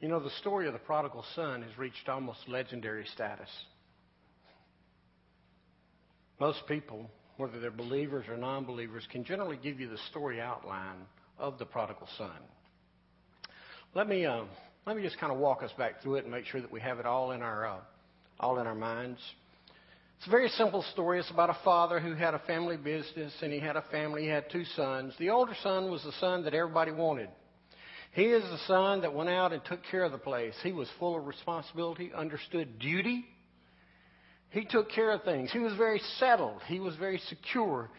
You know, the story of the prodigal son has reached almost legendary status. Most people, whether they're believers or non believers, can generally give you the story outline of the prodigal son. Let me, uh, let me just kind of walk us back through it and make sure that we have it all in our, uh, all in our minds. It's a very simple story. It's about a father who had a family business and he had a family. He had two sons. The older son was the son that everybody wanted. He is the son that went out and took care of the place. He was full of responsibility, understood duty. He took care of things. He was very settled. He was very secure.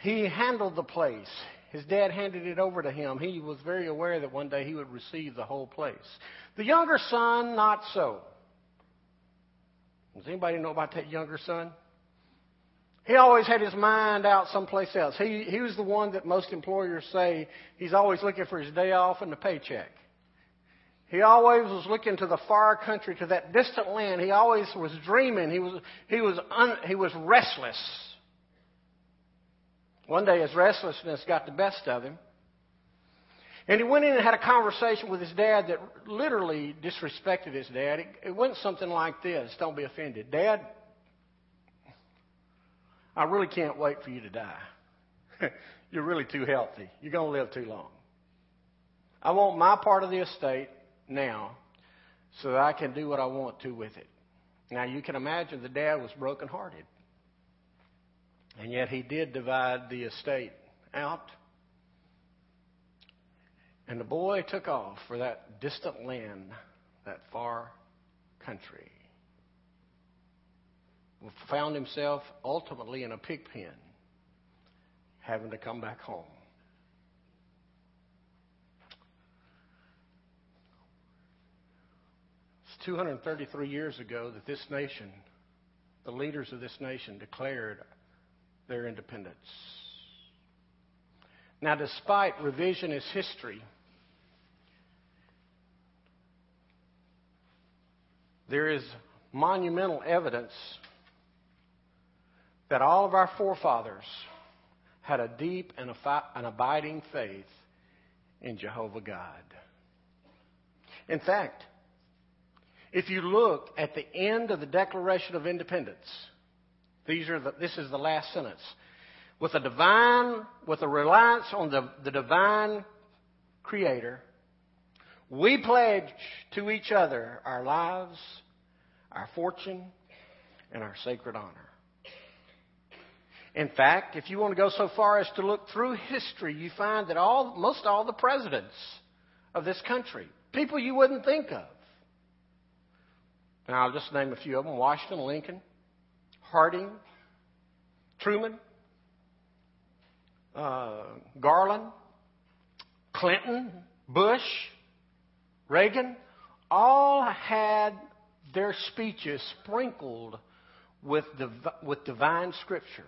He handled the place. His dad handed it over to him. He was very aware that one day he would receive the whole place. The younger son, not so. Does anybody know about that younger son? He always had his mind out someplace else. He, he was the one that most employers say he's always looking for his day off and the paycheck. He always was looking to the far country, to that distant land. He always was dreaming. He was, he was, un, he was restless. One day his restlessness got the best of him. And he went in and had a conversation with his dad that literally disrespected his dad. It, it went something like this. Don't be offended. Dad, I really can't wait for you to die. You're really too healthy. You're going to live too long. I want my part of the estate now so that I can do what I want to with it. Now, you can imagine the dad was brokenhearted. And yet he did divide the estate out. And the boy took off for that distant land, that far country found himself ultimately in a pig pen, having to come back home. It's 233 years ago that this nation, the leaders of this nation, declared their independence. Now, despite revisionist history, there is monumental evidence that all of our forefathers had a deep and an abiding faith in Jehovah God. In fact, if you look at the end of the Declaration of Independence, these are the, this is the last sentence. With a divine, with a reliance on the, the divine Creator, we pledge to each other our lives, our fortune, and our sacred honor. In fact, if you want to go so far as to look through history, you find that all, most all the presidents of this country, people you wouldn't think of. Now, I'll just name a few of them Washington, Lincoln, Harding, Truman, uh, Garland, Clinton, Bush, Reagan, all had their speeches sprinkled with, div- with divine scripture.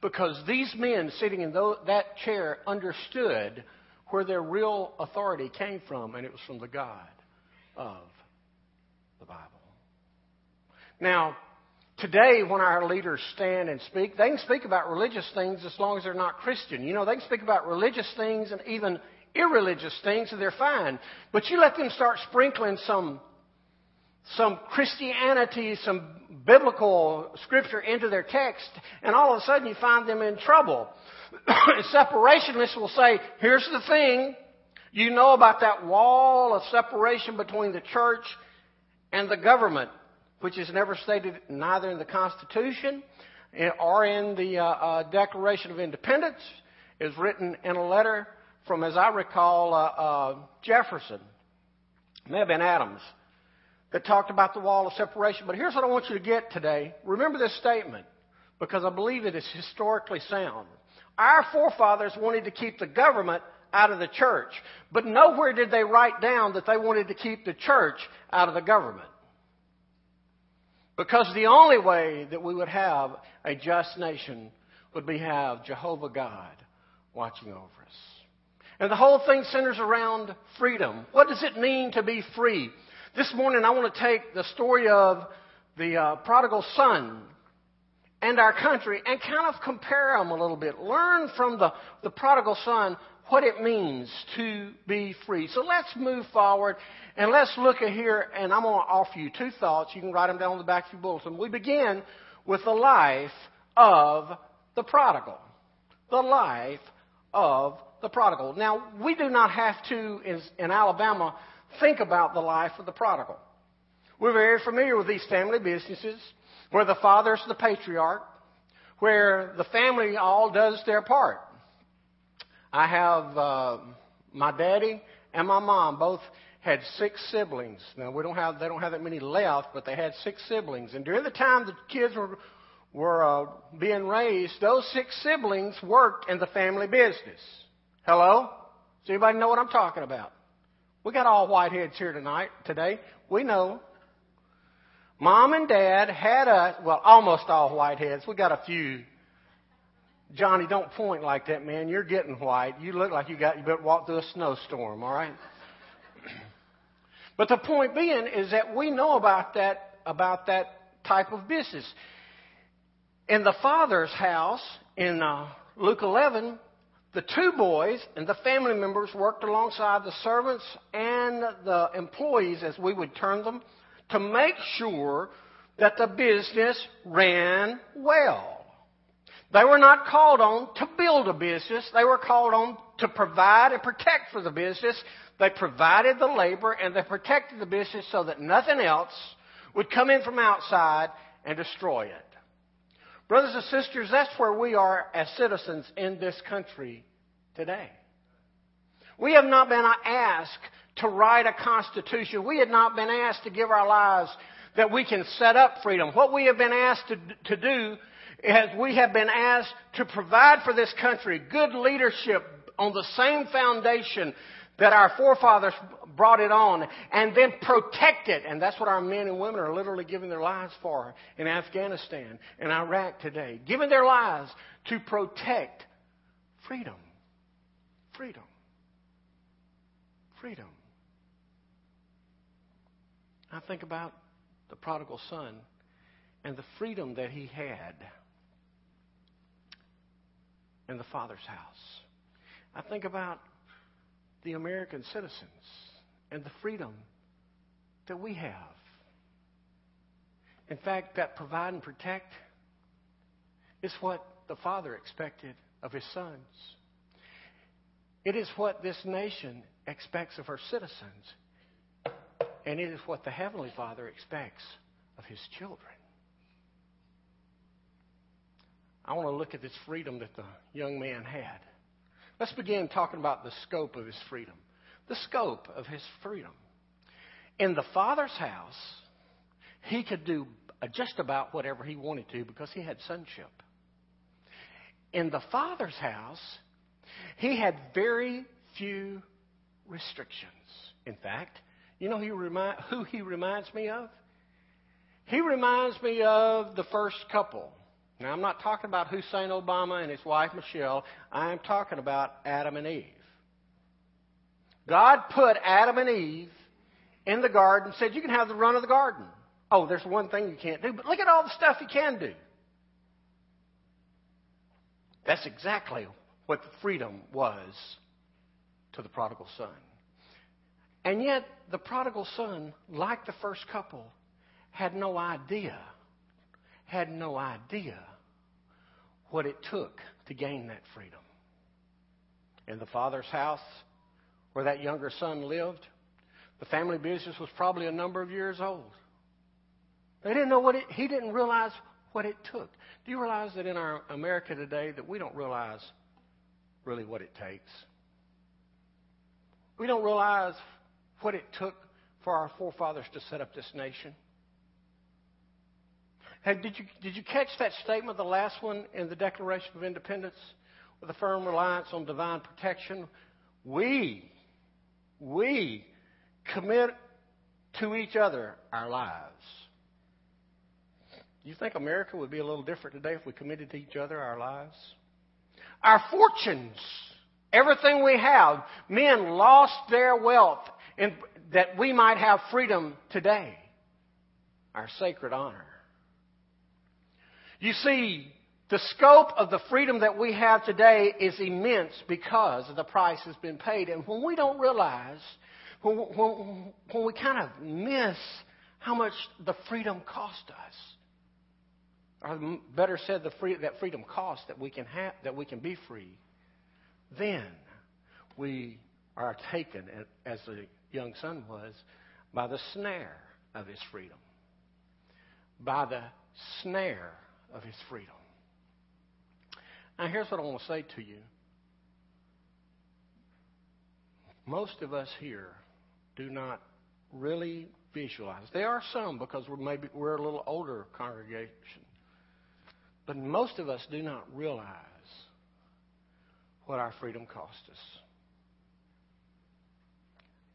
Because these men sitting in that chair understood where their real authority came from, and it was from the God of the Bible. Now, today when our leaders stand and speak, they can speak about religious things as long as they're not Christian. You know, they can speak about religious things and even irreligious things and they're fine. But you let them start sprinkling some some Christianity, some biblical scripture into their text, and all of a sudden you find them in trouble. Separationists will say, here's the thing, you know about that wall of separation between the church and the government, which is never stated neither in the Constitution or in the uh, uh, Declaration of Independence. Is written in a letter from, as I recall, uh, uh Jefferson. May have been Adams that talked about the wall of separation. But here's what I want you to get today. Remember this statement because I believe it is historically sound. Our forefathers wanted to keep the government out of the church, but nowhere did they write down that they wanted to keep the church out of the government. Because the only way that we would have a just nation would be have Jehovah God watching over us. And the whole thing centers around freedom. What does it mean to be free? This morning, I want to take the story of the uh, prodigal son and our country and kind of compare them a little bit. Learn from the, the prodigal son what it means to be free. So let's move forward and let's look at here, and I'm going to offer you two thoughts. You can write them down on the back of your bulletin. We begin with the life of the prodigal. The life of the prodigal. Now, we do not have to, in, in Alabama, think about the life of the prodigal. We're very familiar with these family businesses where the father's the patriarch, where the family all does their part. I have uh, my daddy and my mom both had six siblings. Now we don't have they don't have that many left, but they had six siblings. And during the time the kids were were uh, being raised, those six siblings worked in the family business. Hello? Does anybody know what I'm talking about? We got all whiteheads here tonight, today. We know. Mom and Dad had us, well, almost all whiteheads. We got a few. Johnny, don't point like that, man. You're getting white. You look like you got, you better walk through a snowstorm, alright? but the point being is that we know about that, about that type of business. In the father's house, in uh, Luke 11, the two boys and the family members worked alongside the servants and the employees, as we would term them, to make sure that the business ran well. They were not called on to build a business. They were called on to provide and protect for the business. They provided the labor and they protected the business so that nothing else would come in from outside and destroy it. Brothers and sisters, that's where we are as citizens in this country today. We have not been asked to write a constitution. We have not been asked to give our lives that we can set up freedom. What we have been asked to, to do is we have been asked to provide for this country good leadership on the same foundation that our forefathers brought it on and then protect it. And that's what our men and women are literally giving their lives for in Afghanistan and Iraq today. Giving their lives to protect freedom. Freedom. Freedom. I think about the prodigal son and the freedom that he had in the father's house. I think about the American citizens and the freedom that we have. In fact, that provide and protect is what the Father expected of His sons. It is what this nation expects of her citizens. And it is what the Heavenly Father expects of His children. I want to look at this freedom that the young man had. Let's begin talking about the scope of his freedom. The scope of his freedom. In the Father's house, he could do uh, just about whatever he wanted to because he had sonship. In the Father's house, he had very few restrictions. In fact, you know who he reminds me of? He reminds me of the first couple now, I'm not talking about Hussein Obama and his wife Michelle. I am talking about Adam and Eve. God put Adam and Eve in the garden, said, You can have the run of the garden. Oh, there's one thing you can't do, but look at all the stuff you can do. That's exactly what the freedom was to the prodigal son. And yet, the prodigal son, like the first couple, had no idea had no idea what it took to gain that freedom. In the father's house where that younger son lived, the family business was probably a number of years old. They didn't know what it, he didn't realize what it took. Do you realize that in our America today that we don't realize really what it takes? We don't realize what it took for our forefathers to set up this nation. Hey, did you, did you catch that statement, the last one in the Declaration of Independence, with a firm reliance on divine protection? We, we commit to each other our lives. You think America would be a little different today if we committed to each other our lives? Our fortunes, everything we have, men lost their wealth in, that we might have freedom today. Our sacred honor. You see, The scope of the freedom that we have today is immense because the price has been paid. And when we don't realize, when, when, when we kind of miss how much the freedom cost us, or better said, the free, that freedom cost that we can have, that we can be free, then we are taken, as the young son was, by the snare of his freedom. By the snare of his freedom. Now, here's what I want to say to you. Most of us here do not really visualize. There are some because we're maybe we're a little older congregation. But most of us do not realize what our freedom cost us.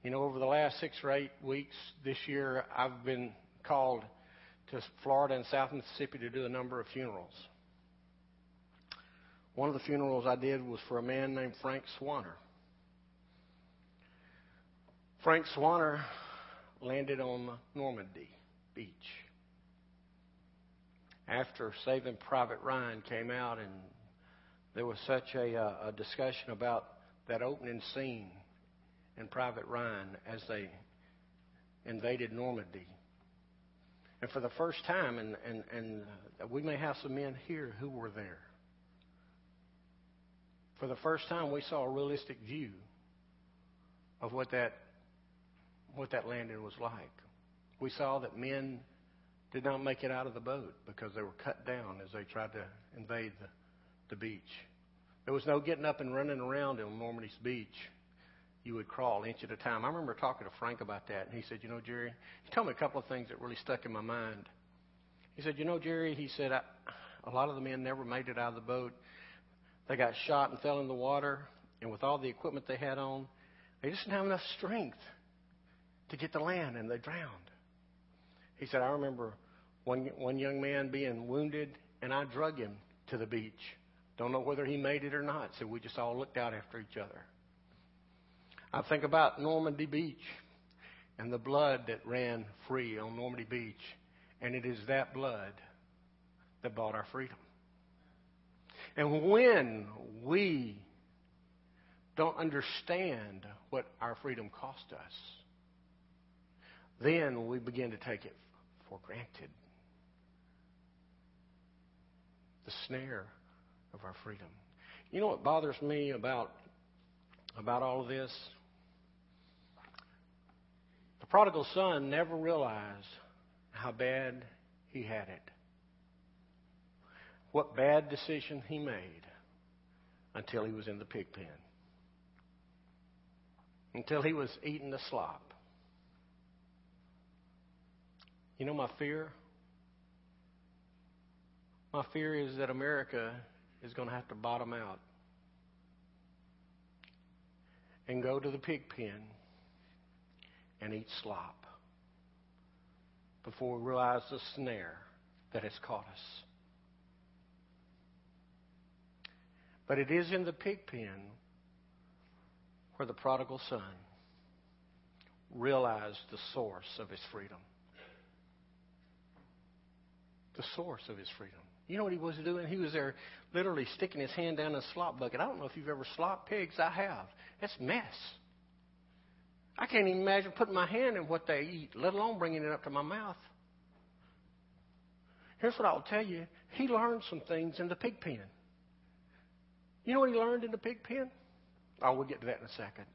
You know, over the last six or eight weeks this year, I've been called to Florida and South Mississippi to do a number of funerals. One of the funerals I did was for a man named Frank Swanner. Frank Swanner landed on Normandy Beach. After Saving Private Ryan came out, and there was such a, uh, a discussion about that opening scene in Private Ryan as they invaded Normandy. And for the first time, and, and, and we may have some men here who were there. For the first time, we saw a realistic view of what that what that landing was like. We saw that men did not make it out of the boat because they were cut down as they tried to invade the, the beach. There was no getting up and running around on Normandy's beach. You would crawl inch at a time. I remember talking to Frank about that, and he said, You know, Jerry, he told me a couple of things that really stuck in my mind. He said, You know, Jerry, he said, a lot of the men never made it out of the boat. They got shot and fell in the water, and with all the equipment they had on, they just didn't have enough strength to get to land, and they drowned. He said, I remember one, one young man being wounded, and I drug him to the beach. Don't know whether he made it or not, so we just all looked out after each other. I think about Normandy Beach and the blood that ran free on Normandy Beach, and it is that blood that bought our freedom. And when we don't understand what our freedom cost us, then we begin to take it for granted. The snare of our freedom. You know what bothers me about about all of this? The prodigal son never realized how bad he had it. What bad decision he made until he was in the pig pen. Until he was eating the slop. You know my fear? My fear is that America is going to have to bottom out and go to the pig pen and eat slop before we realize the snare that has caught us. But it is in the pig pen where the prodigal son realized the source of his freedom the source of his freedom. You know what he was doing? He was there literally sticking his hand down in a slop bucket. I don't know if you've ever slopped pigs. I have. It's mess. I can't even imagine putting my hand in what they eat, let alone bringing it up to my mouth. Here's what I'll tell you. He learned some things in the pig pen. You know what he learned in the pig pen? Oh, we'll get to that in a second.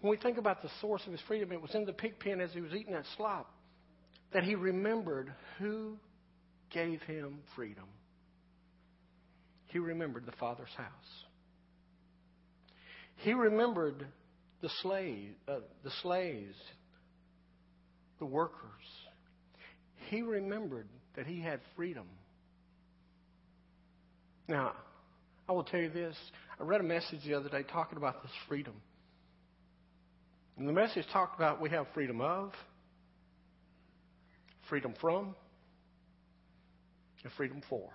When we think about the source of his freedom, it was in the pig pen as he was eating that slop that he remembered who gave him freedom. He remembered the Father's house. He remembered the slave, uh, the slaves, the workers. He remembered that he had freedom. Now, I will tell you this. I read a message the other day talking about this freedom. And the message talked about we have freedom of, freedom from, and freedom for.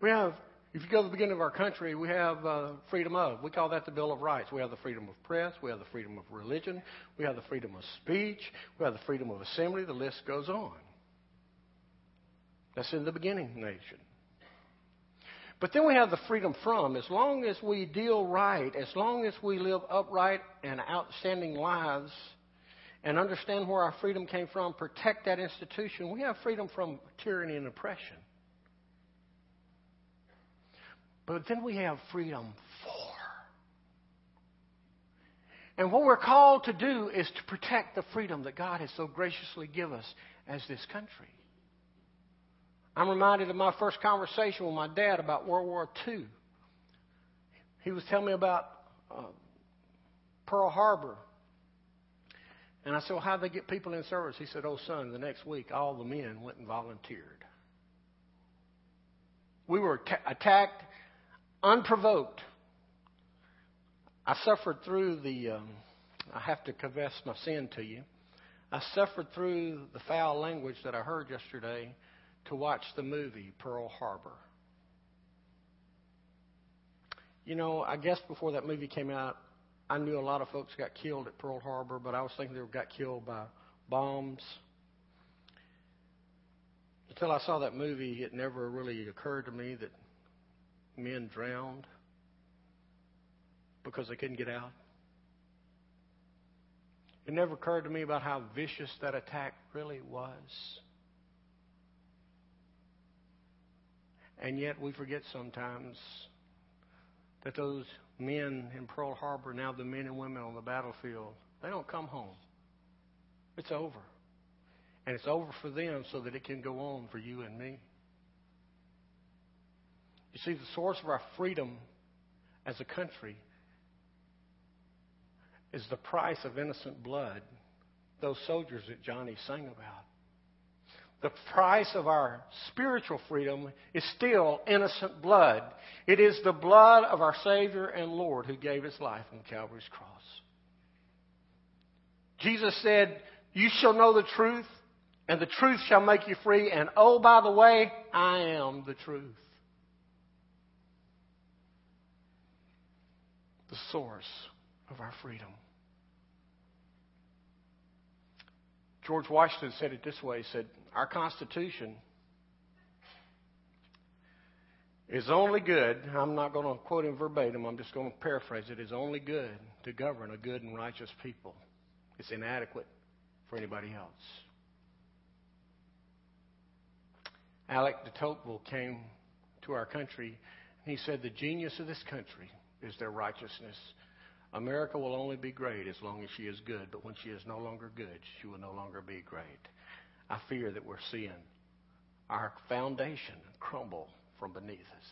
We have, if you go to the beginning of our country, we have uh, freedom of. We call that the Bill of Rights. We have the freedom of press. We have the freedom of religion. We have the freedom of speech. We have the freedom of assembly. The list goes on. That's in the beginning nation. But then we have the freedom from. As long as we deal right, as long as we live upright and outstanding lives, and understand where our freedom came from, protect that institution, we have freedom from tyranny and oppression. But then we have freedom for. And what we're called to do is to protect the freedom that God has so graciously given us as this country. I'm reminded of my first conversation with my dad about World War II. He was telling me about uh, Pearl Harbor. And I said, Well, how'd they get people in service? He said, Oh, son, the next week all the men went and volunteered. We were attacked unprovoked. I suffered through the, um, I have to confess my sin to you. I suffered through the foul language that I heard yesterday to watch the movie Pearl Harbor. You know, I guess before that movie came out, I knew a lot of folks got killed at Pearl Harbor, but I was thinking they got killed by bombs. Until I saw that movie, it never really occurred to me that men drowned because they couldn't get out. It never occurred to me about how vicious that attack really was. And yet we forget sometimes that those men in Pearl Harbor, now the men and women on the battlefield, they don't come home. It's over. And it's over for them so that it can go on for you and me. You see, the source of our freedom as a country is the price of innocent blood, those soldiers that Johnny sang about. The price of our spiritual freedom is still innocent blood. It is the blood of our Savior and Lord who gave his life on Calvary's cross. Jesus said, You shall know the truth, and the truth shall make you free. And oh, by the way, I am the truth. The source of our freedom. George Washington said it this way he said, Our Constitution is only good, I'm not going to quote him verbatim, I'm just going to paraphrase it, is only good to govern a good and righteous people. It's inadequate for anybody else. Alec de Tocqueville came to our country and he said, The genius of this country is their righteousness. America will only be great as long as she is good, but when she is no longer good, she will no longer be great. I fear that we're seeing our foundation crumble from beneath us.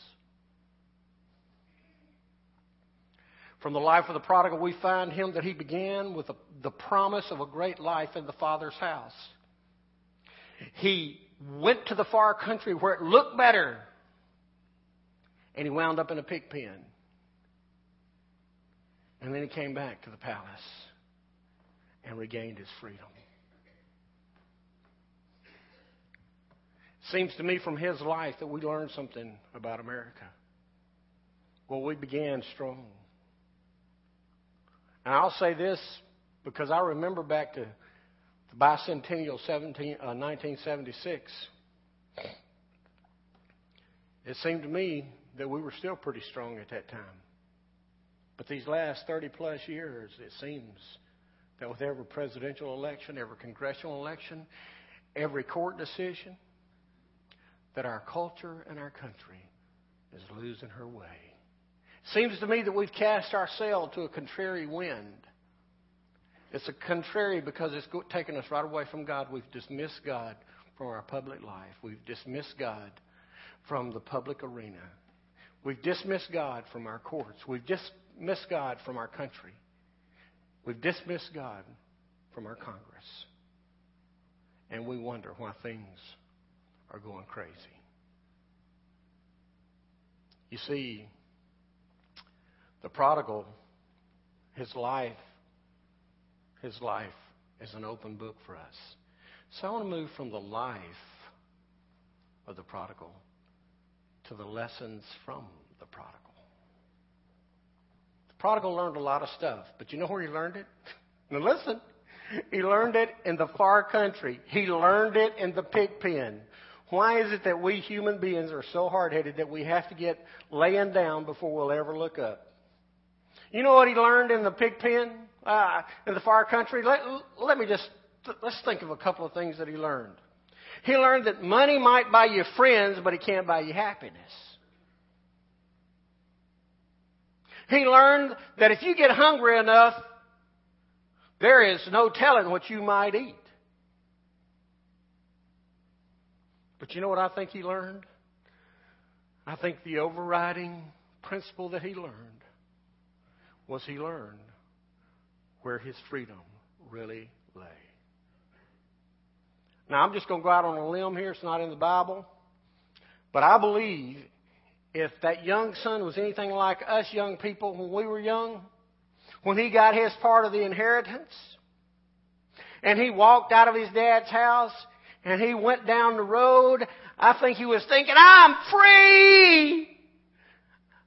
From the life of the prodigal, we find him that he began with the, promise of a great life in the Father's house. He went to the far country where it looked better, and he wound up in a pig pen. And then he came back to the palace and regained his freedom. Seems to me from his life that we learned something about America. Well, we began strong. And I'll say this because I remember back to the bicentennial 17, uh, 1976. It seemed to me that we were still pretty strong at that time. But these last 30 plus years, it seems that with every presidential election, every congressional election, every court decision, that our culture and our country is losing her way. Seems to me that we've cast our sail to a contrary wind. It's a contrary because it's taken us right away from God. We've dismissed God from our public life. We've dismissed God from the public arena. We've dismissed God from our courts. We've dismissed God from our country. We've dismissed God from our Congress. And we wonder why things are going crazy. You see, the prodigal, his life, his life is an open book for us. So I want to move from the life of the prodigal to the lessons from the prodigal The prodigal learned a lot of stuff, but you know where he learned it? Now listen. He learned it in the far country. He learned it in the pig pen. Why is it that we human beings are so hard headed that we have to get laying down before we'll ever look up? You know what he learned in the pig pen, uh, in the far country? Let, let me just, let's think of a couple of things that he learned. He learned that money might buy you friends, but it can't buy you happiness. He learned that if you get hungry enough, there is no telling what you might eat. But you know what I think he learned? I think the overriding principle that he learned was he learned where his freedom really lay. Now, I'm just going to go out on a limb here. It's not in the Bible. But I believe if that young son was anything like us young people when we were young, when he got his part of the inheritance, and he walked out of his dad's house, and he went down the road, I think he was thinking, I'm free!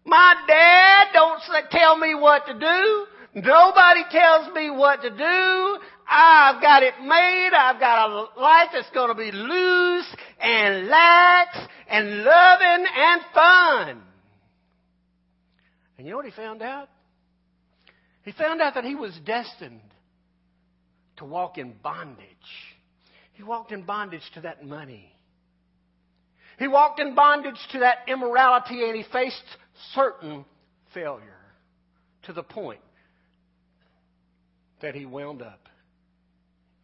My dad don't tell me what to do. Nobody tells me what to do. I've got it made. I've got a life that's going to be loose and lax and loving and fun. And you know what he found out? He found out that he was destined to walk in bondage. He walked in bondage to that money. He walked in bondage to that immorality and he faced certain failure to the point that he wound up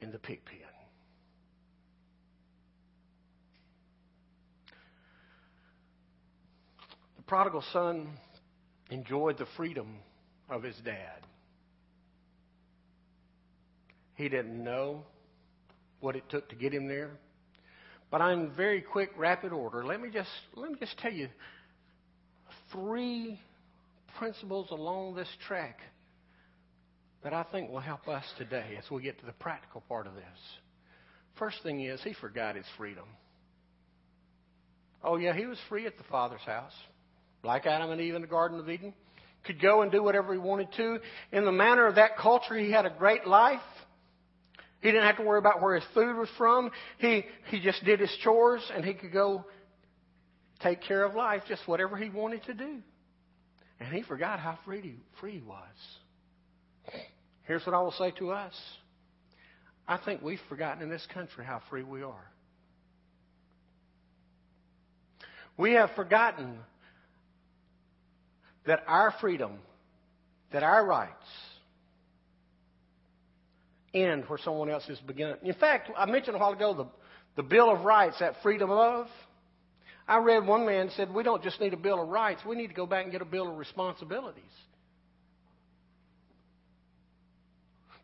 in the pig pen. The prodigal son enjoyed the freedom of his dad. He didn't know what it took to get him there. But in very quick, rapid order, let me just let me just tell you three principles along this track that I think will help us today as we get to the practical part of this. First thing is, he forgot his freedom. Oh, yeah, he was free at the Father's house, like Adam and Eve in the Garden of Eden. Could go and do whatever he wanted to. In the manner of that culture, he had a great life. He didn't have to worry about where his food was from. He, he just did his chores and he could go take care of life, just whatever he wanted to do. And he forgot how free he, free he was. Here's what I will say to us I think we've forgotten in this country how free we are. We have forgotten that our freedom, that our rights, end where someone else is beginning. In fact, I mentioned a while ago the, the Bill of Rights, that freedom of. I read one man said, we don't just need a Bill of Rights, we need to go back and get a Bill of Responsibilities.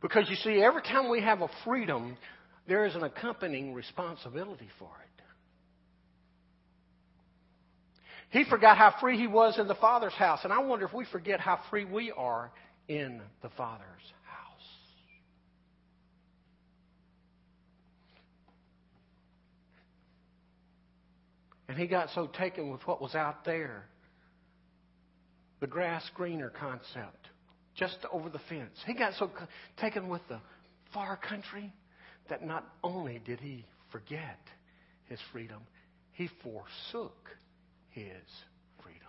Because you see, every time we have a freedom, there is an accompanying responsibility for it. He forgot how free he was in the Father's house, and I wonder if we forget how free we are in the Father's house. And he got so taken with what was out there the grass greener concept just over the fence. He got so taken with the far country that not only did he forget his freedom, he forsook his freedom.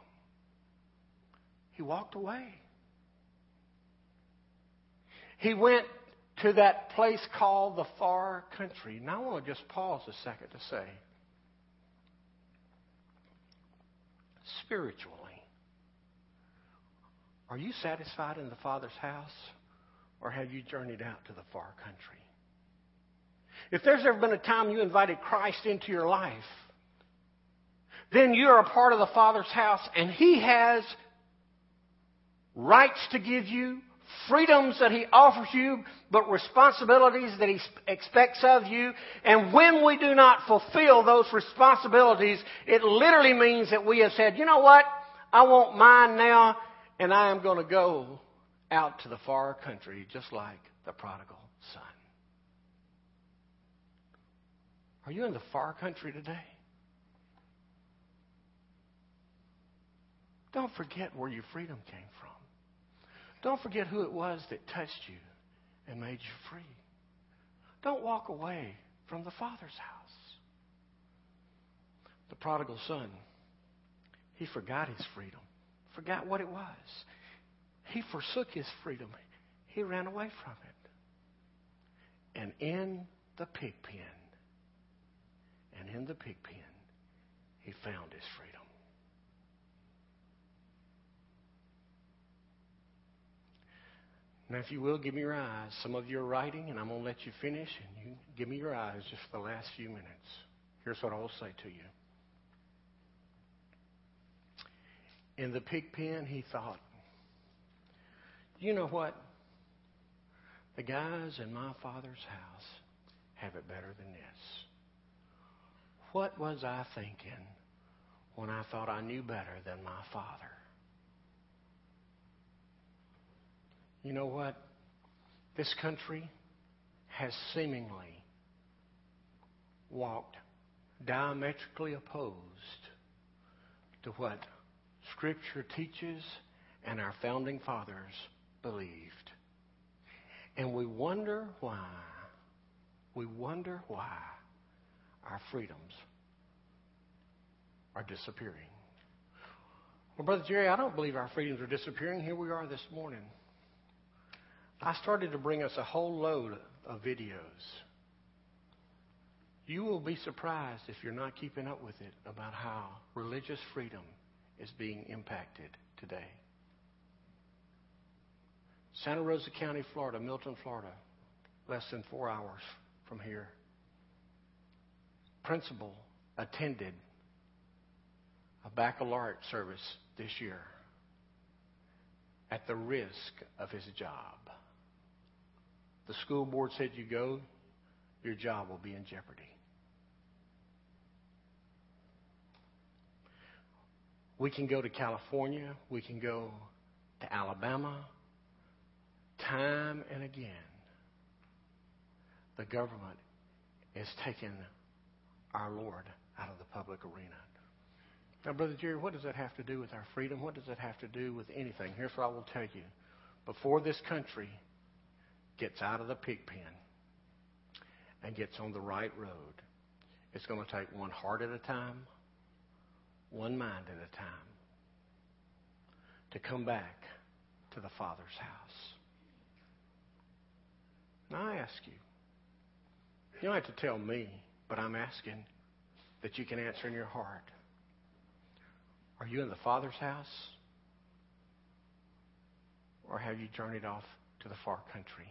He walked away. He went to that place called the far country. Now I want to just pause a second to say spiritually, are you satisfied in the Father's house? Or have you journeyed out to the far country? If there's ever been a time you invited Christ into your life, then you're a part of the Father's house and He has rights to give you, freedoms that He offers you, but responsibilities that He expects of you. And when we do not fulfill those responsibilities, it literally means that we have said, you know what? I want mine now and I am going to go out to the far country just like the prodigal son. Are you in the far country today? Don't forget where your freedom came from. Don't forget who it was that touched you and made you free. Don't walk away from the Father's house. The prodigal son, he forgot his freedom, forgot what it was. He forsook his freedom. He ran away from it. And in the pig pen, and in the pig pen, he found his freedom. Now, if you will, give me your eyes. Some of you are writing, and I'm going to let you finish, and you give me your eyes just for the last few minutes. Here's what I will say to you. In the pig pen, he thought, you know what? The guys in my father's house have it better than this. What was I thinking when I thought I knew better than my father? You know what? This country has seemingly walked diametrically opposed to what Scripture teaches and our founding fathers believed. And we wonder why. We wonder why our freedoms are disappearing. Well, Brother Jerry, I don't believe our freedoms are disappearing. Here we are this morning. I started to bring us a whole load of videos. You will be surprised if you're not keeping up with it about how religious freedom is being impacted today. Santa Rosa County, Florida, Milton, Florida, less than four hours from here. Principal attended a baccalaureate service this year at the risk of his job. The school board said you go, your job will be in jeopardy. We can go to California. We can go to Alabama. Time and again, the government is taking our Lord out of the public arena. Now, Brother Jerry, what does that have to do with our freedom? What does that have to do with anything? Here's what I will tell you. Before this country gets out of the pig pen and gets on the right road, it's going to take one heart at a time, one mind at a time, to come back to the Father's house. Now I ask you, you don't have to tell me, but I'm asking that you can answer in your heart. Are you in the Father's house? Or have you journeyed off to the far country?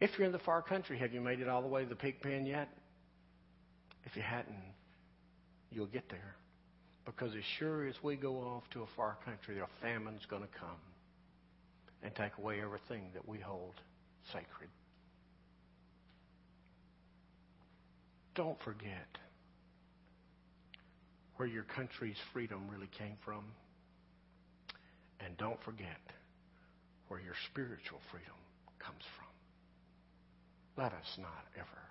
If you're in the far country, have you made it all the way to the pig pen yet? If you hadn't, you'll get there. Because as sure as we go off to a far country, a famine's going to come and take away everything that we hold sacred. Don't forget where your country's freedom really came from. And don't forget where your spiritual freedom comes from. Let us not ever